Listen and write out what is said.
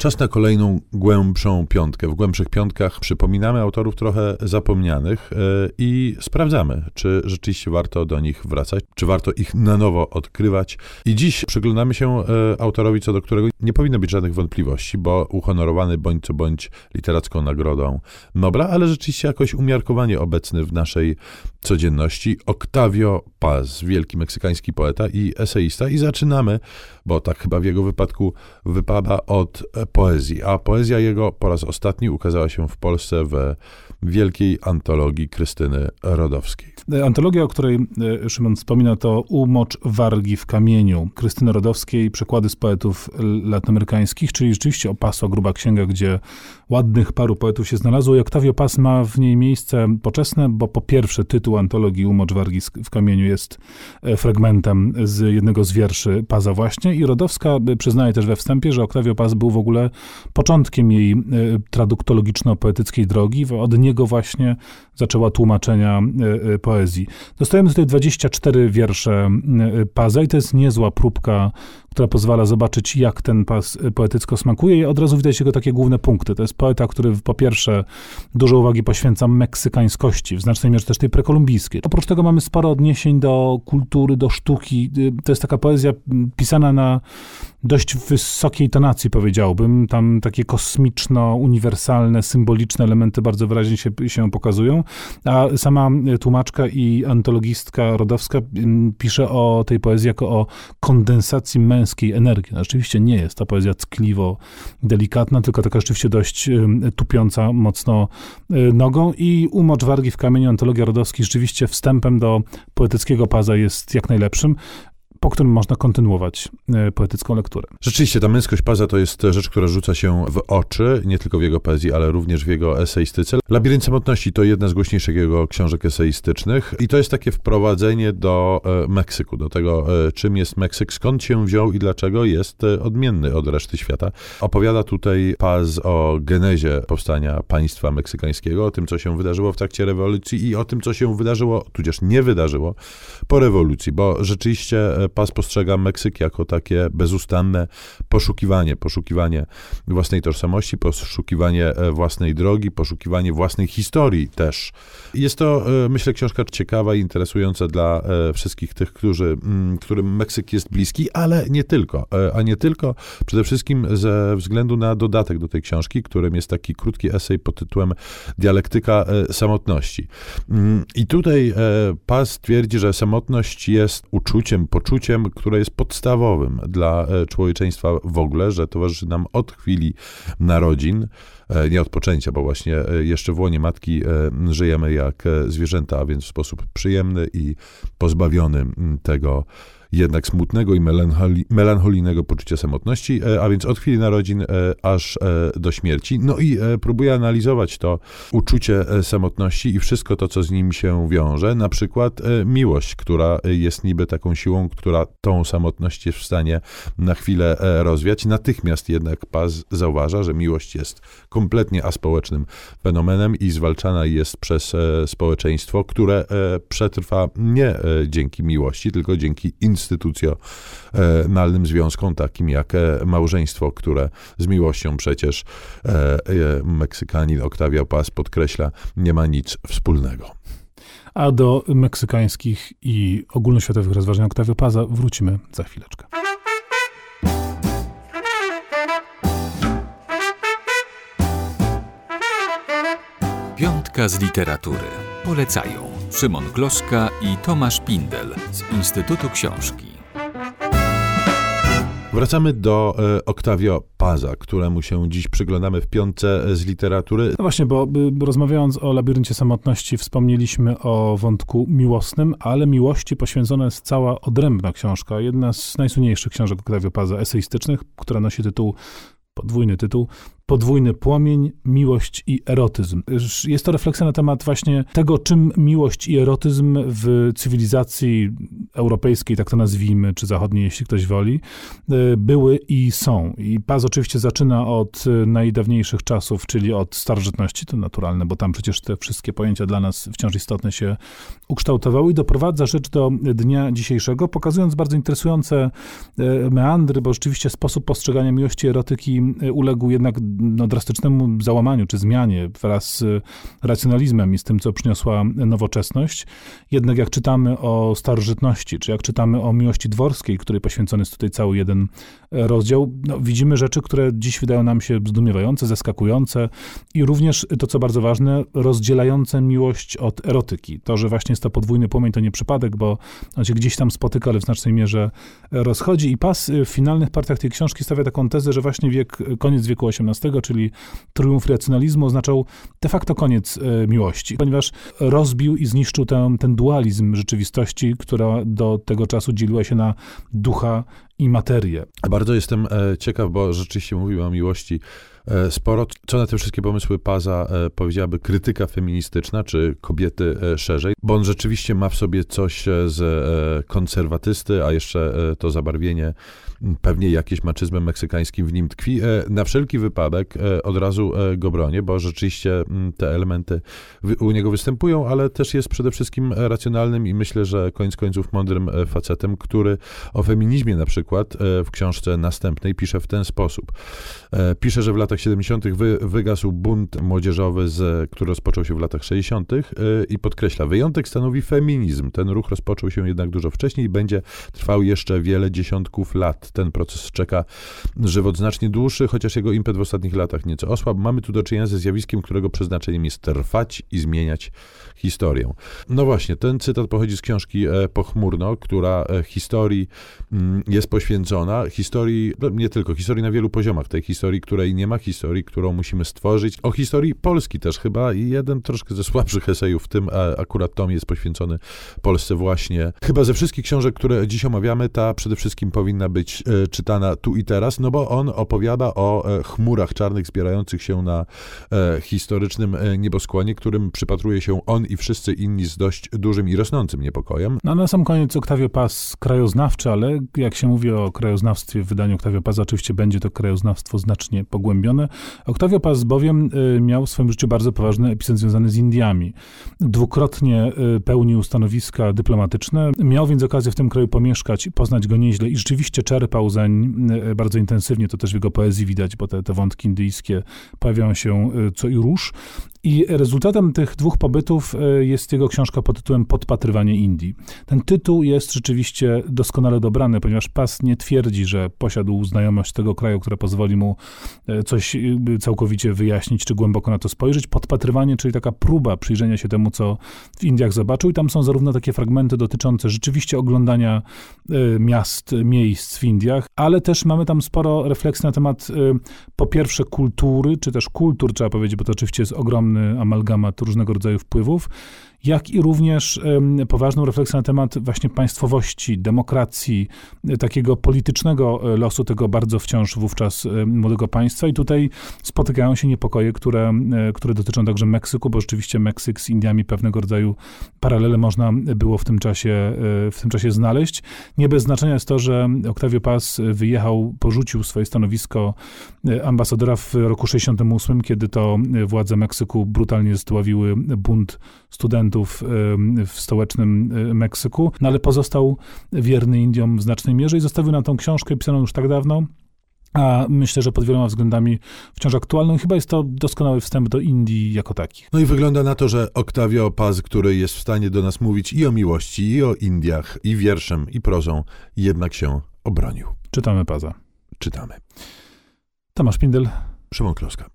Czas na kolejną głębszą piątkę. W głębszych piątkach przypominamy autorów trochę zapomnianych yy, i sprawdzamy, czy rzeczywiście warto do nich wracać, czy warto ich na nowo odkrywać. I dziś przyglądamy się yy, autorowi, co do którego nie powinno być żadnych wątpliwości, bo uhonorowany bądź co bądź literacką nagrodą Nobla, ale rzeczywiście jakoś umiarkowanie obecny w naszej codzienności. Octavio Paz, wielki meksykański poeta i eseista. I zaczynamy, bo tak chyba w jego wypadku wypada od poezji. A poezja jego po raz ostatni ukazała się w Polsce w wielkiej antologii Krystyny Rodowskiej. Antologia, o której e, Szymon wspomina, to Umocz Wargi w kamieniu Krystyny Rodowskiej, przekłady z poetów latynoamerykańskich, czyli rzeczywiście Opaso, gruba księga, gdzie ładnych paru poetów się znalazło i Octavio Paz ma w niej miejsce poczesne, bo po pierwsze tytuł antologii Umocz Wargi w kamieniu jest e, fragmentem z jednego z wierszy Paza właśnie i Rodowska przyznaje też we wstępie, że Octavio Paz był w ogóle początkiem jej e, traduktologiczno-poetyckiej drogi. Od niego właśnie zaczęła tłumaczenia poezji poezji. Dostajemy tutaj 24 wiersze Paza i to jest niezła próbka, która pozwala zobaczyć, jak ten pas poetycko smakuje i od razu widać jego takie główne punkty. To jest poeta, który po pierwsze dużo uwagi poświęca meksykańskości, w znacznej mierze też tej prekolumbijskiej. Oprócz tego mamy sporo odniesień do kultury, do sztuki. To jest taka poezja pisana na dość wysokiej tonacji, powiedziałbym. Tam takie kosmiczno-uniwersalne, symboliczne elementy bardzo wyraźnie się, się pokazują. A sama tłumaczka i antologistka rodowska mm, pisze o tej poezji jako o kondensacji męskiej energii. No, rzeczywiście nie jest ta poezja ckliwo delikatna, tylko taka rzeczywiście dość tupiąca mocno y, nogą i Umocz Wargi w kamieniu, antologia rodowski rzeczywiście wstępem do poetyckiego paza jest jak najlepszym po którym można kontynuować e, poetycką lekturę. Rzeczywiście, ta męskość Paza to jest rzecz, która rzuca się w oczy, nie tylko w jego poezji, ale również w jego eseistyce. Labirynt Samotności to jedna z głośniejszych jego książek eseistycznych i to jest takie wprowadzenie do e, Meksyku, do tego, e, czym jest Meksyk, skąd się wziął i dlaczego jest odmienny od reszty świata. Opowiada tutaj Paz o genezie powstania państwa meksykańskiego, o tym, co się wydarzyło w trakcie rewolucji i o tym, co się wydarzyło, tudzież nie wydarzyło po rewolucji, bo rzeczywiście Pas postrzega Meksyk jako takie bezustanne poszukiwanie, poszukiwanie własnej tożsamości, poszukiwanie e, własnej drogi, poszukiwanie własnej historii też. Jest to, e, myślę, książka ciekawa i interesująca dla e, wszystkich tych, którzy, mm, którym Meksyk jest bliski, ale nie tylko. A nie tylko, przede wszystkim ze względu na dodatek do tej książki, którym jest taki krótki esej pod tytułem Dialektyka samotności. Mm, I tutaj Pas twierdzi, że samotność jest uczuciem, poczuciem, uczuciem, które jest podstawowym dla e, człowieczeństwa w ogóle, że towarzyszy nam od chwili narodzin, e, nie od poczęcia, bo właśnie e, jeszcze w łonie matki żyjemy jak zwierzęta, a więc w sposób przyjemny i pozbawiony tego jednak smutnego i melancholi, melancholijnego poczucia samotności, e, a więc od chwili narodzin e, aż e, do śmierci. No i próbuję analizować to uczucie samotności i wszystko to, co z nim się wiąże. Na przykład miłość, która jest niby taką siłą, która tą samotność jest w stanie na chwilę rozwiać. Natychmiast jednak Paz zauważa, że miłość jest kompletnie aspołecznym fenomenem i zwalczana jest przez społeczeństwo, które przetrwa nie dzięki miłości, tylko dzięki instytucjom instytucjonalnym związkom, takim jak e, małżeństwo, które z miłością przecież e, e, Meksykanin Octavio Paz podkreśla, nie ma nic wspólnego. A do meksykańskich i ogólnoświatowych rozważań Octavio Paza wrócimy za chwileczkę. Piątka z literatury. Polecają Szymon Kloszka i Tomasz Pindel z Instytutu Książki. Wracamy do e, Octavio Paza, któremu się dziś przyglądamy w piątce z literatury. No właśnie, bo rozmawiając o labiryncie samotności, wspomnieliśmy o wątku miłosnym, ale miłości poświęcona jest cała odrębna książka, jedna z najsłynniejszych książek Octavio Paza, eseistycznych, która nosi tytuł podwójny tytuł podwójny płomień, miłość i erotyzm. Jest to refleksja na temat właśnie tego, czym miłość i erotyzm w cywilizacji europejskiej, tak to nazwijmy, czy zachodniej, jeśli ktoś woli, e, były i są. I Paz oczywiście zaczyna od najdawniejszych czasów, czyli od starożytności, to naturalne, bo tam przecież te wszystkie pojęcia dla nas wciąż istotne się ukształtowały i doprowadza rzecz do dnia dzisiejszego, pokazując bardzo interesujące e, meandry, bo rzeczywiście sposób postrzegania miłości i erotyki uległ jednak no, drastycznemu załamaniu czy zmianie wraz z racjonalizmem i z tym, co przyniosła nowoczesność. Jednak jak czytamy o starożytności, czy jak czytamy o miłości dworskiej, której poświęcony jest tutaj cały jeden rozdział, no, widzimy rzeczy, które dziś wydają nam się zdumiewające, zaskakujące i również to, co bardzo ważne, rozdzielające miłość od erotyki. To, że właśnie jest to podwójny płomień, to nie przypadek, bo on się gdzieś tam spotyka, ale w znacznej mierze rozchodzi. I Pas w finalnych partiach tej książki stawia taką tezę, że właśnie wiek, koniec wieku XVIII, czyli triumf racjonalizmu, oznaczał de facto koniec e, miłości, ponieważ rozbił i zniszczył ten, ten dualizm rzeczywistości, która do tego czasu dzieliła się na ducha i materię. Bardzo jestem e, ciekaw, bo rzeczywiście mówiłem o miłości e, sporo. Co na te wszystkie pomysły Paza e, powiedziałaby krytyka feministyczna, czy kobiety szerzej? Bo on rzeczywiście ma w sobie coś z konserwatysty, a jeszcze to zabarwienie pewnie jakieś maczyzmem meksykańskim w nim tkwi. Na wszelki wypadek od razu go bronię, bo rzeczywiście te elementy u niego występują, ale też jest przede wszystkim racjonalnym i myślę, że koniec końców mądrym facetem, który o feminizmie na przykład przykład e, w książce następnej pisze w ten sposób. E, pisze, że w latach 70. Wy, wygasł bunt młodzieżowy, z, który rozpoczął się w latach 60. E, i podkreśla, wyjątek stanowi feminizm. Ten ruch rozpoczął się jednak dużo wcześniej i będzie trwał jeszcze wiele dziesiątków lat. Ten proces czeka żywot znacznie dłuższy, chociaż jego impet w ostatnich latach nieco osłabł. Mamy tu do czynienia ze zjawiskiem, którego przeznaczeniem jest trwać i zmieniać historię. No właśnie, ten cytat pochodzi z książki Pochmurno, która historii mm, jest poświęcona historii, no, nie tylko, historii na wielu poziomach, tej historii, której nie ma, historii, którą musimy stworzyć, o historii Polski też chyba i jeden troszkę ze słabszych esejów w tym akurat tom jest poświęcony Polsce właśnie. Chyba ze wszystkich książek, które dziś omawiamy, ta przede wszystkim powinna być e, czytana tu i teraz, no bo on opowiada o e, chmurach czarnych zbierających się na e, historycznym nieboskłonie, którym przypatruje się on i wszyscy inni z dość dużym i rosnącym niepokojem. No na sam koniec Octavio Paz krajoznawczy, ale jak się mówi o krajoznawstwie w wydaniu Octavio Paz, oczywiście będzie to krajoznawstwo znacznie pogłębione. Octavio Paz bowiem y, miał w swoim życiu bardzo poważny epizod związany z Indiami. Dwukrotnie y, pełnił stanowiska dyplomatyczne, miał więc okazję w tym kraju pomieszkać, poznać go nieźle i rzeczywiście czerpał zań y, bardzo intensywnie, to też w jego poezji widać, bo te, te wątki indyjskie pojawiają się co i róż. I rezultatem tych dwóch pobytów e, jest jego książka pod tytułem Podpatrywanie Indii. Ten tytuł jest rzeczywiście doskonale dobrany, ponieważ Pas nie twierdzi, że posiadł znajomość tego kraju, która pozwoli mu e, coś całkowicie wyjaśnić, czy głęboko na to spojrzeć. Podpatrywanie, czyli taka próba przyjrzenia się temu, co w Indiach zobaczył. I tam są zarówno takie fragmenty dotyczące rzeczywiście oglądania e, miast, miejsc w Indiach, ale też mamy tam sporo refleksji na temat po pierwsze kultury, czy też kultur, trzeba powiedzieć, bo to oczywiście jest ogromny amalgamat różnego rodzaju wpływów, jak i również poważną refleksję na temat właśnie państwowości, demokracji, e, takiego politycznego e, losu tego bardzo wciąż wówczas młodego państwa. I tutaj spotykają się niepokoje, które, e, które dotyczą także Meksyku, bo rzeczywiście Meksyk z Indiami pewnego rodzaju paralele można było w tym czasie, w tym czasie znaleźć. Nie bez znaczenia jest to, że Octavio Paz wyjechał, porzucił swoje stanowisko ambasadora w roku 68, kiedy to władze Meksyku brutalnie zdławiły bunt studentów w stołecznym Meksyku, no ale pozostał wierny Indiom w znacznej mierze i zostawił nam tą książkę pisaną już tak dawno, a myślę, że pod wieloma względami wciąż aktualną. Chyba jest to doskonały wstęp do Indii jako takich. No i wygląda na to, że Octavio Paz, który jest w stanie do nas mówić i o miłości, i o Indiach, i wierszem, i prozą, jednak się obronił. Czytamy Paza. Czytamy. Tomasz Pindel. Szymon Kloska.